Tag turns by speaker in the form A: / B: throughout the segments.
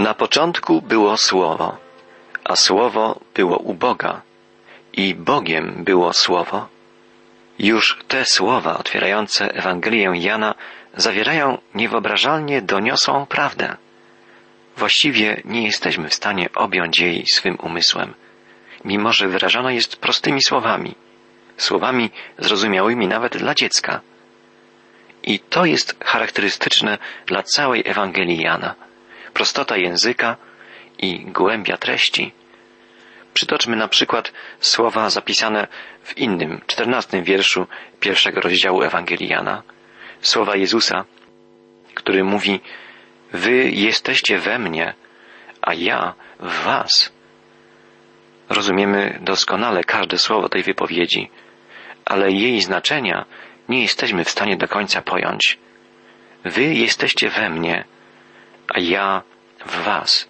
A: Na początku było Słowo, a Słowo było u Boga i Bogiem było Słowo. Już te słowa otwierające Ewangelię Jana zawierają niewyobrażalnie doniosłą prawdę. Właściwie nie jesteśmy w stanie objąć jej swym umysłem, mimo że wyrażana jest prostymi słowami, słowami zrozumiałymi nawet dla dziecka. I to jest charakterystyczne dla całej Ewangelii Jana. Prostota języka i głębia treści. Przytoczmy na przykład słowa zapisane w innym, czternastym wierszu pierwszego rozdziału Ewangelii Jana. Słowa Jezusa, który mówi, Wy jesteście we mnie, a ja w Was. Rozumiemy doskonale każde słowo tej wypowiedzi, ale jej znaczenia nie jesteśmy w stanie do końca pojąć. Wy jesteście we mnie, a ja w Was.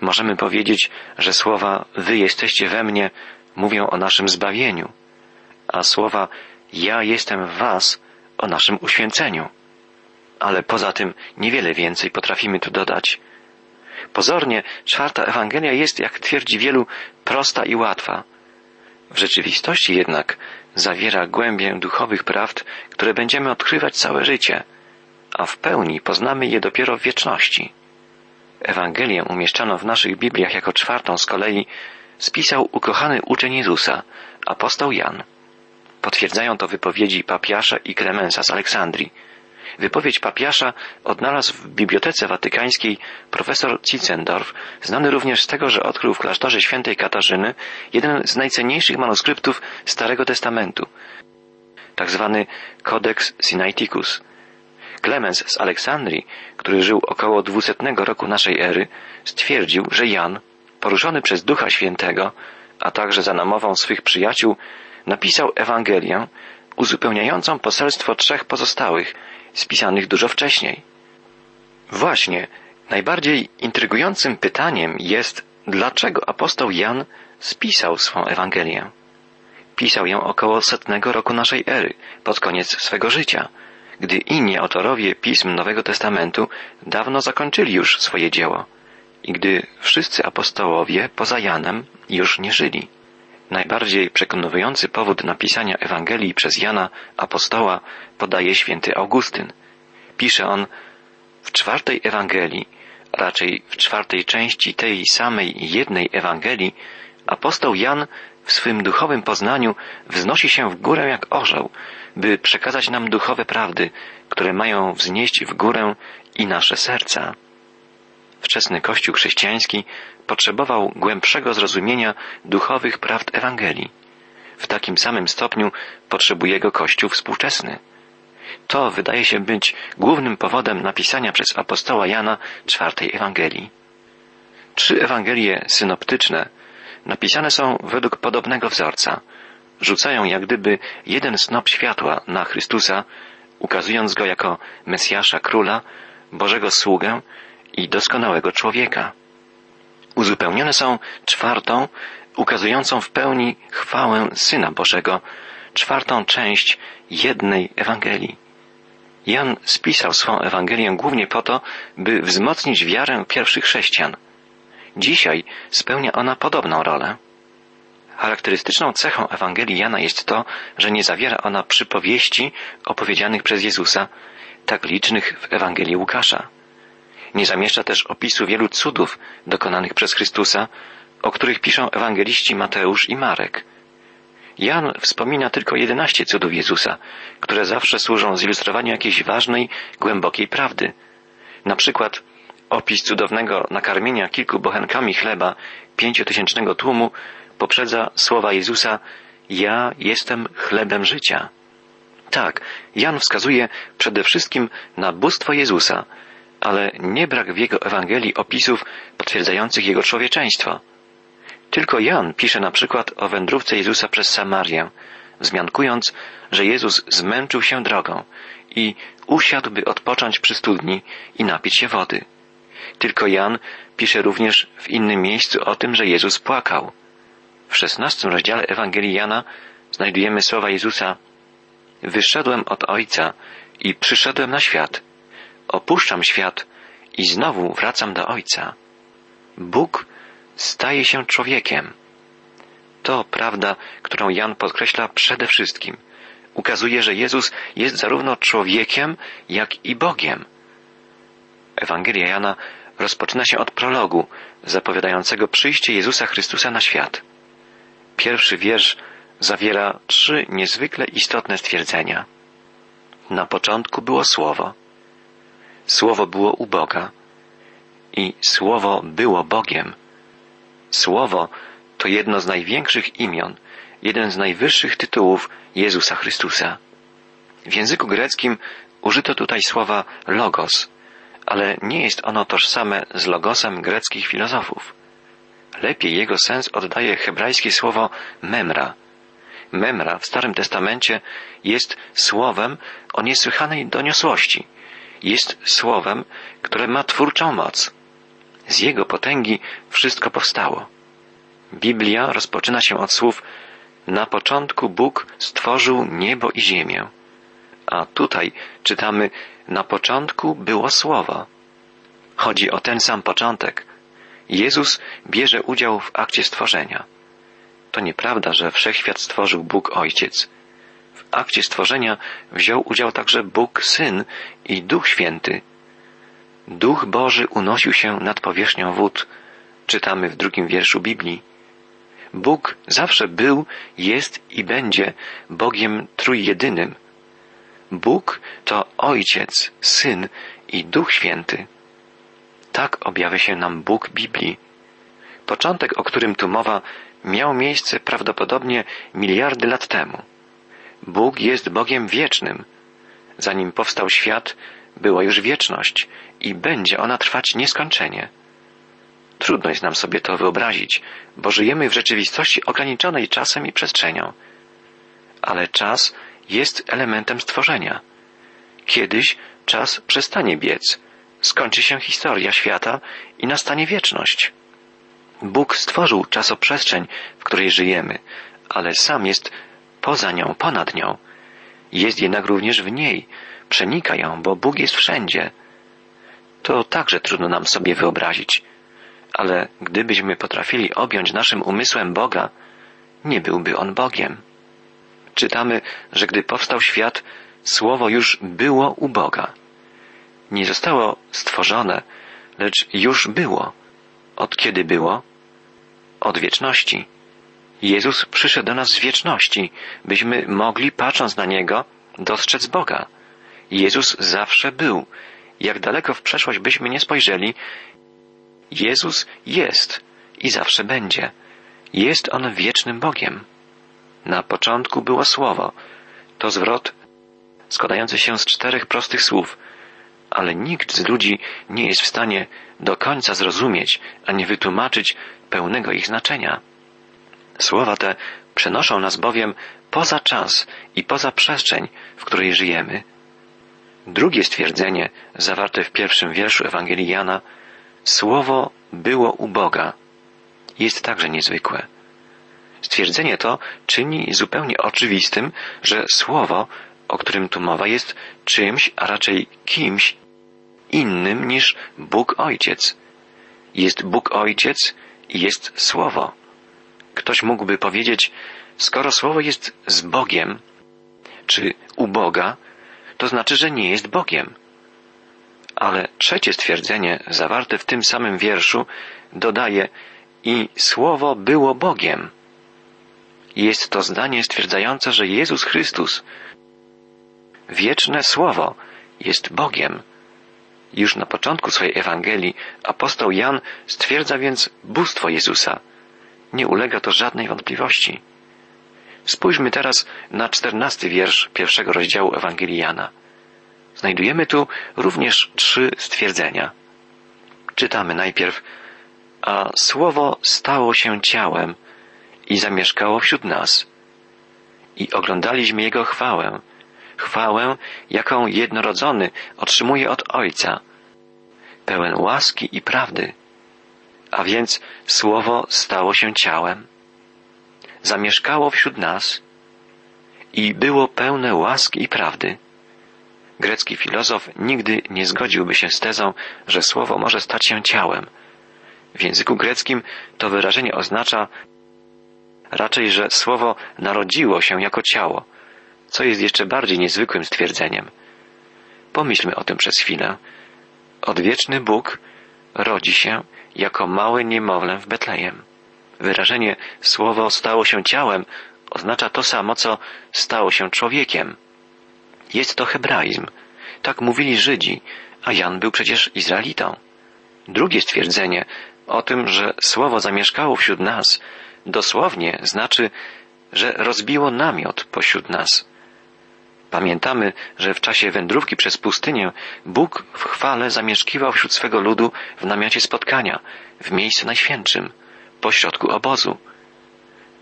A: Możemy powiedzieć, że słowa Wy jesteście we mnie mówią o naszym zbawieniu, a słowa Ja jestem w Was o naszym uświęceniu. Ale poza tym niewiele więcej potrafimy tu dodać. Pozornie czwarta Ewangelia jest, jak twierdzi wielu, prosta i łatwa. W rzeczywistości jednak zawiera głębię duchowych prawd, które będziemy odkrywać całe życie, a w pełni poznamy je dopiero w wieczności. Ewangelię umieszczano w naszych Bibliach jako czwartą z kolei spisał ukochany uczeń Jezusa, apostoł Jan. Potwierdzają to wypowiedzi papiasza i Klemensa z Aleksandrii. Wypowiedź papiasza odnalazł w Bibliotece Watykańskiej profesor Zitzendorf, znany również z tego, że odkrył w klasztorze świętej Katarzyny jeden z najcenniejszych manuskryptów Starego Testamentu, tak zwany Codex Sinaiticus. Klemens z Aleksandrii, który żył około 200 roku naszej ery, stwierdził, że Jan, poruszony przez Ducha Świętego, a także za namową swych przyjaciół, napisał Ewangelię uzupełniającą poselstwo trzech pozostałych, spisanych dużo wcześniej. Właśnie, najbardziej intrygującym pytaniem jest, dlaczego apostoł Jan spisał swą Ewangelię. Pisał ją około setnego roku naszej ery, pod koniec swego życia, gdy inni autorowie pism Nowego Testamentu dawno zakończyli już swoje dzieło i gdy wszyscy apostołowie poza Janem już nie żyli. Najbardziej przekonujący powód napisania Ewangelii przez Jana apostoła podaje święty Augustyn. Pisze on w czwartej Ewangelii, raczej w czwartej części tej samej jednej Ewangelii, apostoł Jan w swym duchowym poznaniu wznosi się w górę jak orzeł, by przekazać nam duchowe prawdy, które mają wznieść w górę i nasze serca. Wczesny Kościół chrześcijański potrzebował głębszego zrozumienia duchowych prawd Ewangelii. W takim samym stopniu potrzebuje go Kościół współczesny. To wydaje się być głównym powodem napisania przez apostoła Jana czwartej Ewangelii. Trzy Ewangelie synoptyczne napisane są według podobnego wzorca. Rzucają jak gdyby jeden snop światła na Chrystusa, ukazując go jako Mesjasza Króla, Bożego Sługę i doskonałego człowieka. Uzupełnione są czwartą, ukazującą w pełni chwałę Syna Bożego, czwartą część jednej Ewangelii. Jan spisał swą Ewangelię głównie po to, by wzmocnić wiarę pierwszych chrześcijan. Dzisiaj spełnia ona podobną rolę. Charakterystyczną cechą Ewangelii Jana jest to, że nie zawiera ona przypowieści opowiedzianych przez Jezusa, tak licznych w Ewangelii Łukasza. Nie zamieszcza też opisu wielu cudów dokonanych przez Chrystusa, o których piszą ewangeliści Mateusz i Marek. Jan wspomina tylko jedenaście cudów Jezusa, które zawsze służą zilustrowaniu jakiejś ważnej, głębokiej prawdy. Na przykład opis cudownego nakarmienia kilku bochenkami chleba pięciotysięcznego tłumu poprzedza słowa Jezusa Ja jestem chlebem życia. Tak, Jan wskazuje przede wszystkim na bóstwo Jezusa, ale nie brak w jego Ewangelii opisów potwierdzających jego człowieczeństwo. Tylko Jan pisze na przykład o wędrówce Jezusa przez Samarię, wzmiankując, że Jezus zmęczył się drogą i usiadł, by odpocząć przy studni i napić się wody. Tylko Jan pisze również w innym miejscu o tym, że Jezus płakał. W szesnastym rozdziale Ewangelii Jana znajdujemy słowa Jezusa Wyszedłem od Ojca i przyszedłem na świat. Opuszczam świat I znowu wracam do Ojca. Bóg staje się człowiekiem. To prawda, którą Jan podkreśla przede wszystkim. Ukazuje, że Jezus jest zarówno człowiekiem, jak i Bogiem. Ewangelia Jana rozpoczyna się od prologu zapowiadającego przyjście Jezusa Chrystusa na świat. Pierwszy wiersz zawiera trzy niezwykle istotne stwierdzenia. Na początku było Słowo. Słowo było u Boga i Słowo było Bogiem. Słowo to jedno z największych imion, jeden z najwyższych tytułów Jezusa Chrystusa. W języku greckim użyto tutaj słowa logos, ale nie jest ono tożsame z logosem greckich filozofów. Lepiej jego sens oddaje hebrajskie słowo memra. Memra w Starym Testamencie jest słowem o niesłychanej doniosłości. Jest słowem, które ma twórczą moc. Z jego potęgi wszystko powstało. Biblia rozpoczyna się od słów Na początku Bóg stworzył niebo i ziemię. A tutaj czytamy Na początku było Słowo. Chodzi o ten sam początek. Jezus bierze udział w akcie stworzenia. To nieprawda, że wszechświat stworzył Bóg Ojciec. W akcie stworzenia wziął udział także Bóg Syn i Duch Święty. Duch Boży unosił się nad powierzchnią wód, czytamy w drugim wierszu Biblii. Bóg zawsze był, jest i będzie Bogiem trójjedynym. Bóg to Ojciec, Syn i Duch Święty. Tak objawia się nam Bóg Biblii. Początek, o którym tu mowa, miał miejsce prawdopodobnie miliardy lat temu. Bóg jest Bogiem wiecznym. Zanim powstał świat, była już wieczność i będzie ona trwać nieskończenie. Trudno jest nam sobie to wyobrazić, bo żyjemy w rzeczywistości ograniczonej czasem i przestrzenią. Ale czas jest elementem stworzenia. Kiedyś czas przestanie biec, skończy się historia świata i nastanie wieczność. Bóg stworzył czasoprzestrzeń, w której żyjemy, ale sam jest poza nią, ponad nią. Jest jednak również w niej, przenika ją, bo Bóg jest wszędzie. To także trudno nam sobie wyobrazić ale gdybyśmy potrafili objąć naszym umysłem Boga, nie byłby On Bogiem. Czytamy, że gdy powstał świat, Słowo już było u Boga. Nie zostało stworzone, lecz już było. Od kiedy było? Od wieczności. Jezus przyszedł do nas z wieczności, byśmy mogli, patrząc na Niego, dostrzec Boga. Jezus zawsze był. Jak daleko w przeszłość byśmy nie spojrzeli, Jezus jest i zawsze będzie. Jest On wiecznym Bogiem. Na początku było Słowo. To zwrot składający się z czterech prostych słów, ale nikt z ludzi nie jest w stanie do końca zrozumieć ani wytłumaczyć pełnego ich znaczenia. Słowa te przenoszą nas bowiem poza czas i poza przestrzeń, w której żyjemy. Drugie stwierdzenie, zawarte w pierwszym wierszu Ewangelii Jana, Słowo było u Boga jest także niezwykłe. Stwierdzenie to czyni zupełnie oczywistym, że Słowo, o którym tu mowa, jest czymś, a raczej kimś innym niż Bóg Ojciec. Jest Bóg Ojciec i jest Słowo. Ktoś mógłby powiedzieć, skoro Słowo jest z Bogiem, czy u Boga, to znaczy, że nie jest Bogiem. Ale trzecie stwierdzenie, zawarte w tym samym wierszu, dodaje i Słowo było Bogiem. Jest to zdanie stwierdzające, że Jezus Chrystus, wieczne Słowo, jest Bogiem. Już na początku swojej Ewangelii apostoł Jan stwierdza więc bóstwo Jezusa. Nie ulega to żadnej wątpliwości. Spójrzmy teraz na czternasty wiersz pierwszego rozdziału Ewangelii Jana. Znajdujemy tu również trzy stwierdzenia. Czytamy najpierw, a słowo stało się ciałem i zamieszkało wśród nas. I oglądaliśmy Jego chwałę, chwałę, jaką jednorodzony otrzymuje od Ojca, pełen łaski i prawdy. A więc słowo stało się ciałem, zamieszkało wśród nas i było pełne łaski i prawdy. Grecki filozof nigdy nie zgodziłby się z tezą, że słowo może stać się ciałem. W języku greckim to wyrażenie oznacza raczej, że słowo narodziło się jako ciało, co jest jeszcze bardziej niezwykłym stwierdzeniem. Pomyślmy o tym przez chwilę. Odwieczny Bóg rodzi się jako małe niemowlę w Betlejem. Wyrażenie słowo stało się ciałem oznacza to samo, co stało się człowiekiem. Jest to hebraizm. Tak mówili Żydzi, a Jan był przecież Izraelitą. Drugie stwierdzenie o tym, że słowo zamieszkało wśród nas, dosłownie znaczy, że rozbiło namiot pośród nas. Pamiętamy, że w czasie wędrówki przez pustynię Bóg w chwale zamieszkiwał wśród swego ludu w namiocie spotkania, w miejscu najświętszym, pośrodku obozu.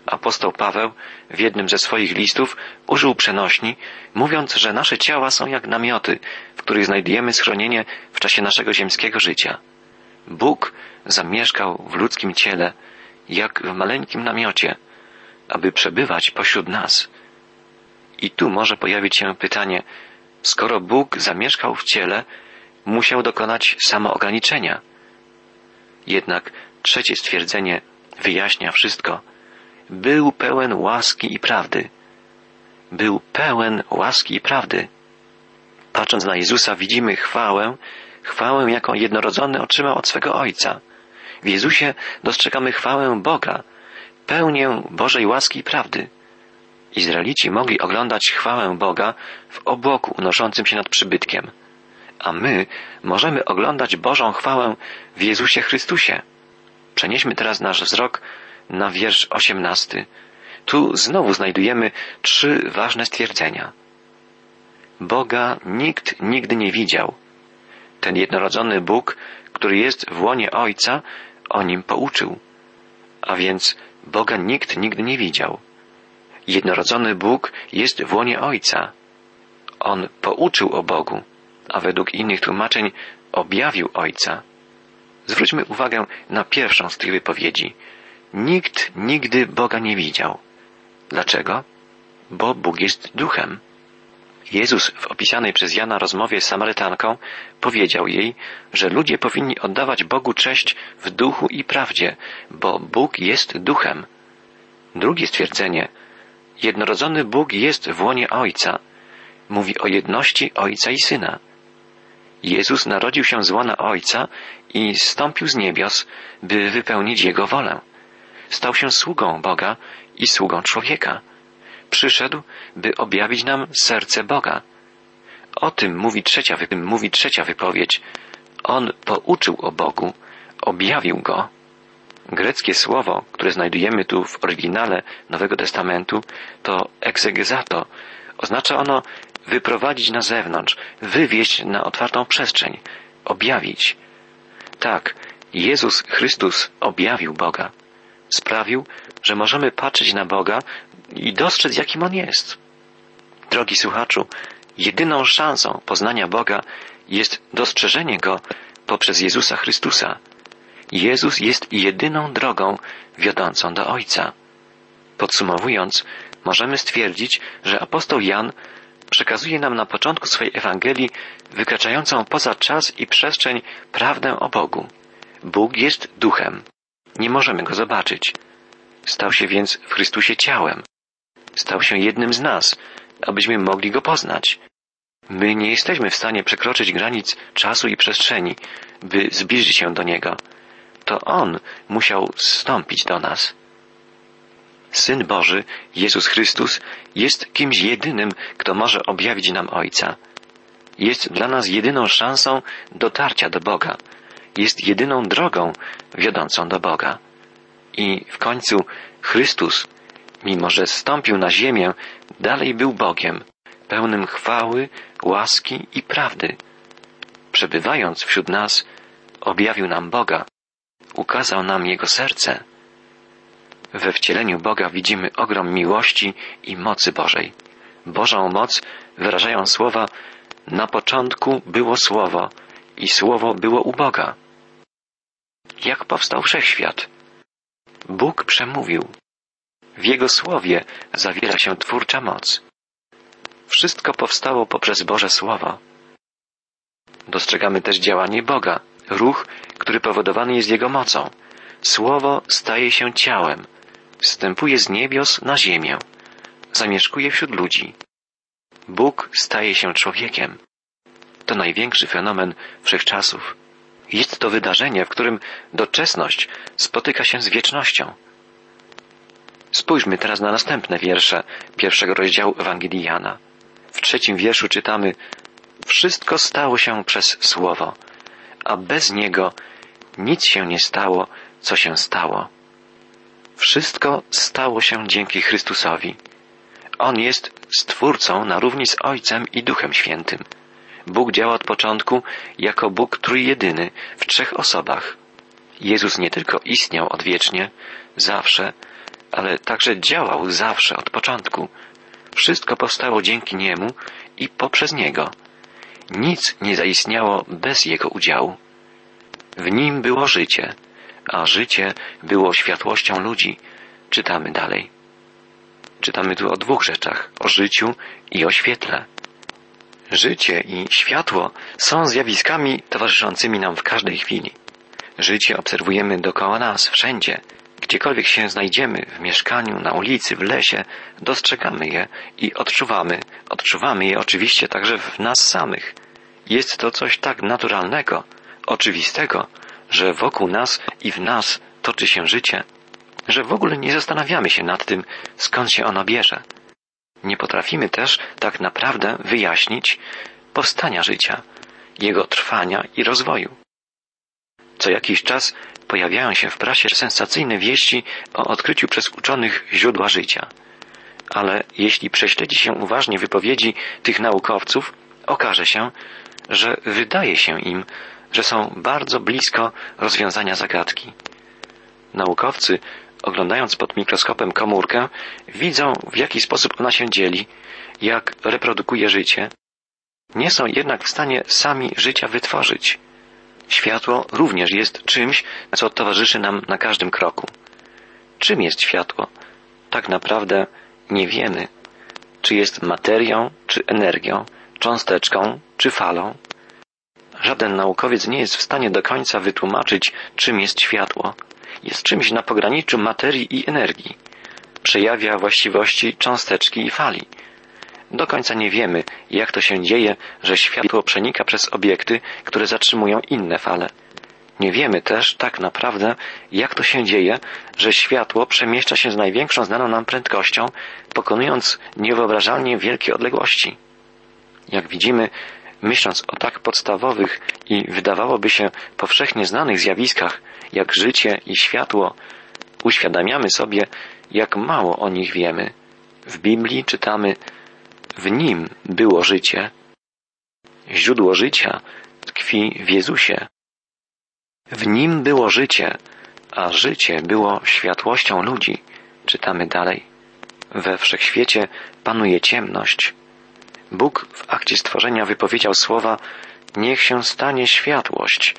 A: Apostoł Paweł w jednym ze swoich listów użył przenośni, mówiąc, że nasze ciała są jak namioty, w których znajdujemy schronienie w czasie naszego ziemskiego życia. Bóg zamieszkał w ludzkim ciele, jak w maleńkim namiocie, aby przebywać pośród nas. I tu może pojawić się pytanie, skoro Bóg zamieszkał w ciele, musiał dokonać samoograniczenia. Jednak trzecie stwierdzenie wyjaśnia wszystko. Był pełen łaski i prawdy. Był pełen łaski i prawdy. Patrząc na Jezusa widzimy chwałę, chwałę, jaką jednorodzony otrzymał od swego Ojca. W Jezusie dostrzegamy chwałę Boga, pełnię Bożej łaski i prawdy. Izraelici mogli oglądać chwałę Boga w obłoku unoszącym się nad przybytkiem, a my możemy oglądać Bożą chwałę w Jezusie Chrystusie. Przenieśmy teraz nasz wzrok na wiersz osiemnasty. Tu znowu znajdujemy trzy ważne stwierdzenia. Boga nikt nigdy nie widział. Ten jednorodzony Bóg, który jest w łonie Ojca, o nim pouczył. A więc Boga nikt nigdy nie widział. Jednorodzony Bóg jest w łonie Ojca. On pouczył o Bogu, a według innych tłumaczeń objawił Ojca. Zwróćmy uwagę na pierwszą z tych wypowiedzi. Nikt nigdy Boga nie widział. Dlaczego? Bo Bóg jest duchem. Jezus w opisanej przez Jana rozmowie z Samarytanką powiedział jej, że ludzie powinni oddawać Bogu cześć w duchu i prawdzie, bo Bóg jest duchem. Drugie stwierdzenie. Jednorodzony Bóg jest w łonie Ojca. Mówi o jedności Ojca i Syna. Jezus narodził się z łona Ojca i stąpił z niebios, by wypełnić Jego wolę. Stał się sługą Boga i sługą człowieka przyszedł, by objawić nam serce Boga. O tym mówi trzecia, mówi trzecia wypowiedź. On pouczył o Bogu, objawił Go. Greckie słowo, które znajdujemy tu w oryginale Nowego Testamentu, to exegezato. Oznacza ono wyprowadzić na zewnątrz, wywieźć na otwartą przestrzeń, objawić. Tak, Jezus Chrystus objawił Boga. Sprawił, że możemy patrzeć na Boga i dostrzec, jakim On jest. Drogi słuchaczu, jedyną szansą poznania Boga jest dostrzeżenie Go poprzez Jezusa Chrystusa. Jezus jest jedyną drogą wiodącą do Ojca. Podsumowując, możemy stwierdzić, że apostoł Jan przekazuje nam na początku swojej Ewangelii wykraczającą poza czas i przestrzeń prawdę o Bogu. Bóg jest duchem. Nie możemy go zobaczyć. Stał się więc w Chrystusie ciałem. Stał się jednym z nas, abyśmy mogli go poznać. My nie jesteśmy w stanie przekroczyć granic czasu i przestrzeni, by zbliżyć się do Niego. To On musiał zstąpić do nas. Syn Boży, Jezus Chrystus, jest kimś jedynym, kto może objawić nam Ojca. Jest dla nas jedyną szansą dotarcia do Boga. Jest jedyną drogą wiodącą do Boga. I w końcu Chrystus mimo że stąpił na ziemię, dalej był Bogiem, pełnym chwały, łaski i prawdy. Przebywając wśród nas, objawił nam Boga, ukazał nam Jego serce. We wcieleniu Boga widzimy ogrom miłości i mocy Bożej. Bożą moc wyrażają słowa Na początku było Słowo i Słowo było u Boga. Jak powstał wszechświat? Bóg przemówił. W Jego słowie zawiera się twórcza moc. wszystko powstało poprzez Boże Słowo. Dostrzegamy też działanie Boga, ruch, który powodowany jest Jego mocą. Słowo staje się ciałem, wstępuje z niebios na ziemię, zamieszkuje wśród ludzi. Bóg staje się człowiekiem. To największy fenomen wszechczasów. Jest to wydarzenie, w którym doczesność spotyka się z wiecznością. Spójrzmy teraz na następne wiersze pierwszego rozdziału Ewangelii Jana. W trzecim wierszu czytamy Wszystko stało się przez Słowo, a bez Niego nic się nie stało, co się stało. Wszystko stało się dzięki Chrystusowi. On jest Stwórcą na równi z Ojcem i Duchem Świętym. Bóg działa od początku jako Bóg trójjedyny w trzech osobach. Jezus nie tylko istniał odwiecznie, zawsze, ale także działał zawsze od początku. Wszystko powstało dzięki Niemu i poprzez Niego. Nic nie zaistniało bez Jego udziału. W Nim było życie, a życie było światłością ludzi. Czytamy dalej. Czytamy tu o dwóch rzeczach, o życiu i o świetle. Życie i światło są zjawiskami towarzyszącymi nam w każdej chwili. Życie obserwujemy dookoła nas, wszędzie. Gdziekolwiek się znajdziemy, w mieszkaniu, na ulicy, w lesie, dostrzegamy je i odczuwamy. Odczuwamy je oczywiście także w nas samych. Jest to coś tak naturalnego, oczywistego, że wokół nas i w nas toczy się życie, że w ogóle nie zastanawiamy się nad tym, skąd się ono bierze. Nie potrafimy też tak naprawdę wyjaśnić powstania życia, jego trwania i rozwoju. Co jakiś czas pojawiają się w prasie sensacyjne wieści o odkryciu przez uczonych źródła życia. Ale jeśli prześledzi się uważnie wypowiedzi tych naukowców, okaże się, że wydaje się im, że są bardzo blisko rozwiązania zagadki. Naukowcy, oglądając pod mikroskopem komórkę, widzą, w jaki sposób ona się dzieli, jak reprodukuje życie. Nie są jednak w stanie sami życia wytworzyć. Światło również jest czymś, co towarzyszy nam na każdym kroku. Czym jest światło? Tak naprawdę nie wiemy, czy jest materią, czy energią, cząsteczką, czy falą. Żaden naukowiec nie jest w stanie do końca wytłumaczyć, czym jest światło. Jest czymś na pograniczu materii i energii. Przejawia właściwości cząsteczki i fali. Do końca nie wiemy, jak to się dzieje, że światło przenika przez obiekty, które zatrzymują inne fale. Nie wiemy też tak naprawdę, jak to się dzieje, że światło przemieszcza się z największą znaną nam prędkością, pokonując niewyobrażalnie wielkie odległości. Jak widzimy, myśląc o tak podstawowych i wydawałoby się powszechnie znanych zjawiskach, jak życie i światło, uświadamiamy sobie, jak mało o nich wiemy. W Biblii czytamy, w nim było życie. Źródło życia tkwi w Jezusie. W nim było życie, a życie było światłością ludzi. Czytamy dalej. We wszechświecie panuje ciemność. Bóg w akcie stworzenia wypowiedział słowa Niech się stanie światłość.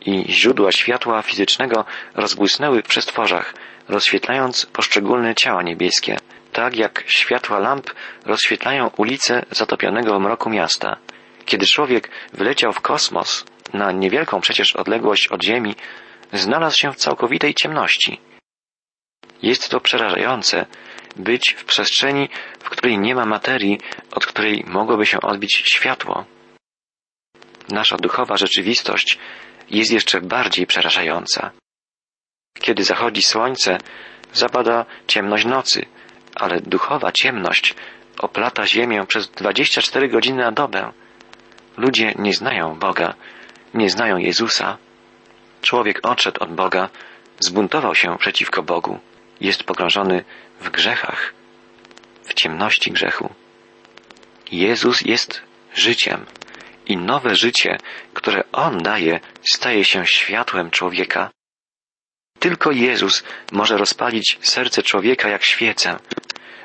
A: I źródła światła fizycznego rozbłysnęły w przestworzach, rozświetlając poszczególne ciała niebieskie tak jak światła lamp rozświetlają ulice zatopionego w mroku miasta. Kiedy człowiek wyleciał w kosmos, na niewielką przecież odległość od Ziemi, znalazł się w całkowitej ciemności. Jest to przerażające być w przestrzeni, w której nie ma materii, od której mogłoby się odbić światło. Nasza duchowa rzeczywistość jest jeszcze bardziej przerażająca. Kiedy zachodzi słońce, zapada ciemność nocy, ale duchowa ciemność oplata ziemię przez 24 godziny na dobę. Ludzie nie znają Boga, nie znają Jezusa. Człowiek odszedł od Boga, zbuntował się przeciwko Bogu, jest pogrążony w grzechach, w ciemności grzechu. Jezus jest życiem i nowe życie, które On daje, staje się światłem człowieka. Tylko Jezus może rozpalić serce człowieka jak świecę,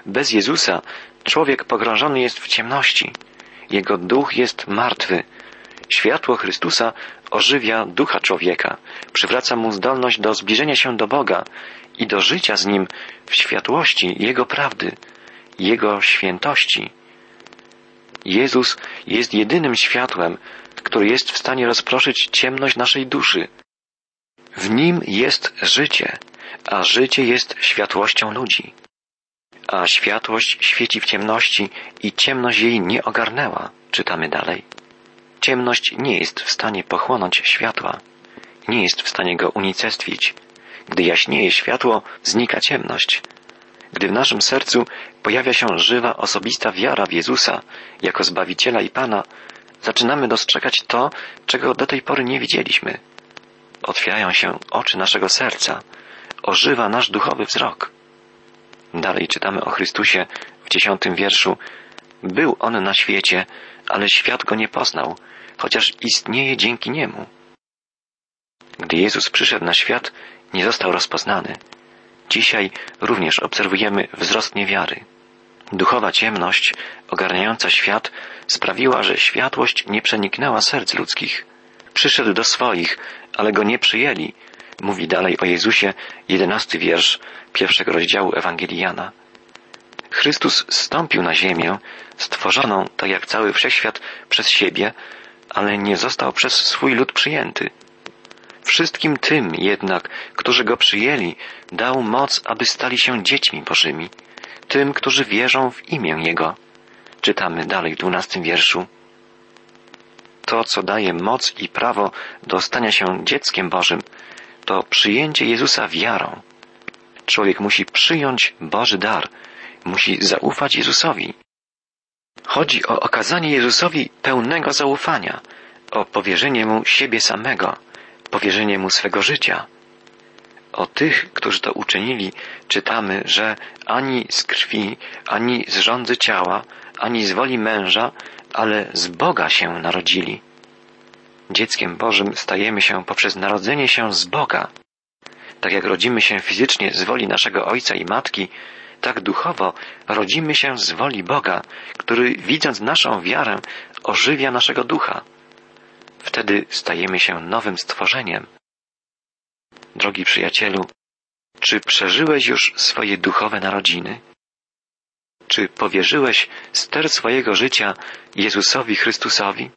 A: bez Jezusa człowiek pogrążony jest w ciemności. Jego duch jest martwy. Światło Chrystusa ożywia ducha człowieka, przywraca mu zdolność do zbliżenia się do Boga i do życia z Nim w światłości Jego prawdy, Jego świętości. Jezus jest jedynym światłem, który jest w stanie rozproszyć ciemność naszej duszy. W nim jest życie, a życie jest światłością ludzi. A światłość świeci w ciemności i ciemność jej nie ogarnęła, czytamy dalej. Ciemność nie jest w stanie pochłonąć światła, nie jest w stanie go unicestwić. Gdy jaśnieje światło, znika ciemność. Gdy w naszym sercu pojawia się żywa, osobista wiara w Jezusa jako Zbawiciela i Pana, zaczynamy dostrzegać to, czego do tej pory nie widzieliśmy. Otwierają się oczy naszego serca, ożywa nasz duchowy wzrok. Dalej czytamy o Chrystusie w dziesiątym wierszu. Był on na świecie, ale świat go nie poznał, chociaż istnieje dzięki niemu. Gdy Jezus przyszedł na świat, nie został rozpoznany. Dzisiaj również obserwujemy wzrost niewiary. Duchowa ciemność ogarniająca świat sprawiła, że światłość nie przeniknęła serc ludzkich. Przyszedł do swoich, ale go nie przyjęli, mówi dalej o Jezusie jedenasty wiersz pierwszego rozdziału Ewangelii Jana. Chrystus stąpił na ziemię, stworzoną, tak jak cały wszechświat, przez siebie, ale nie został przez swój lud przyjęty. Wszystkim tym jednak, którzy go przyjęli, dał moc, aby stali się dziećmi Bożymi, tym, którzy wierzą w imię Jego. Czytamy dalej w dwunastym wierszu. To, co daje moc i prawo do stania się dzieckiem Bożym, to przyjęcie Jezusa wiarą. Człowiek musi przyjąć Boży dar, musi zaufać Jezusowi. Chodzi o okazanie Jezusowi pełnego zaufania, o powierzenie mu siebie samego, powierzenie mu swego życia. O tych, którzy to uczynili, czytamy, że ani z krwi, ani z rządzy ciała, ani z woli męża, ale z Boga się narodzili. Dzieckiem Bożym stajemy się poprzez narodzenie się z Boga. Tak jak rodzimy się fizycznie z woli naszego Ojca i Matki, tak duchowo rodzimy się z woli Boga, który widząc naszą wiarę ożywia naszego ducha. Wtedy stajemy się nowym stworzeniem. Drogi przyjacielu, czy przeżyłeś już swoje duchowe narodziny? Czy powierzyłeś ster swojego życia Jezusowi Chrystusowi?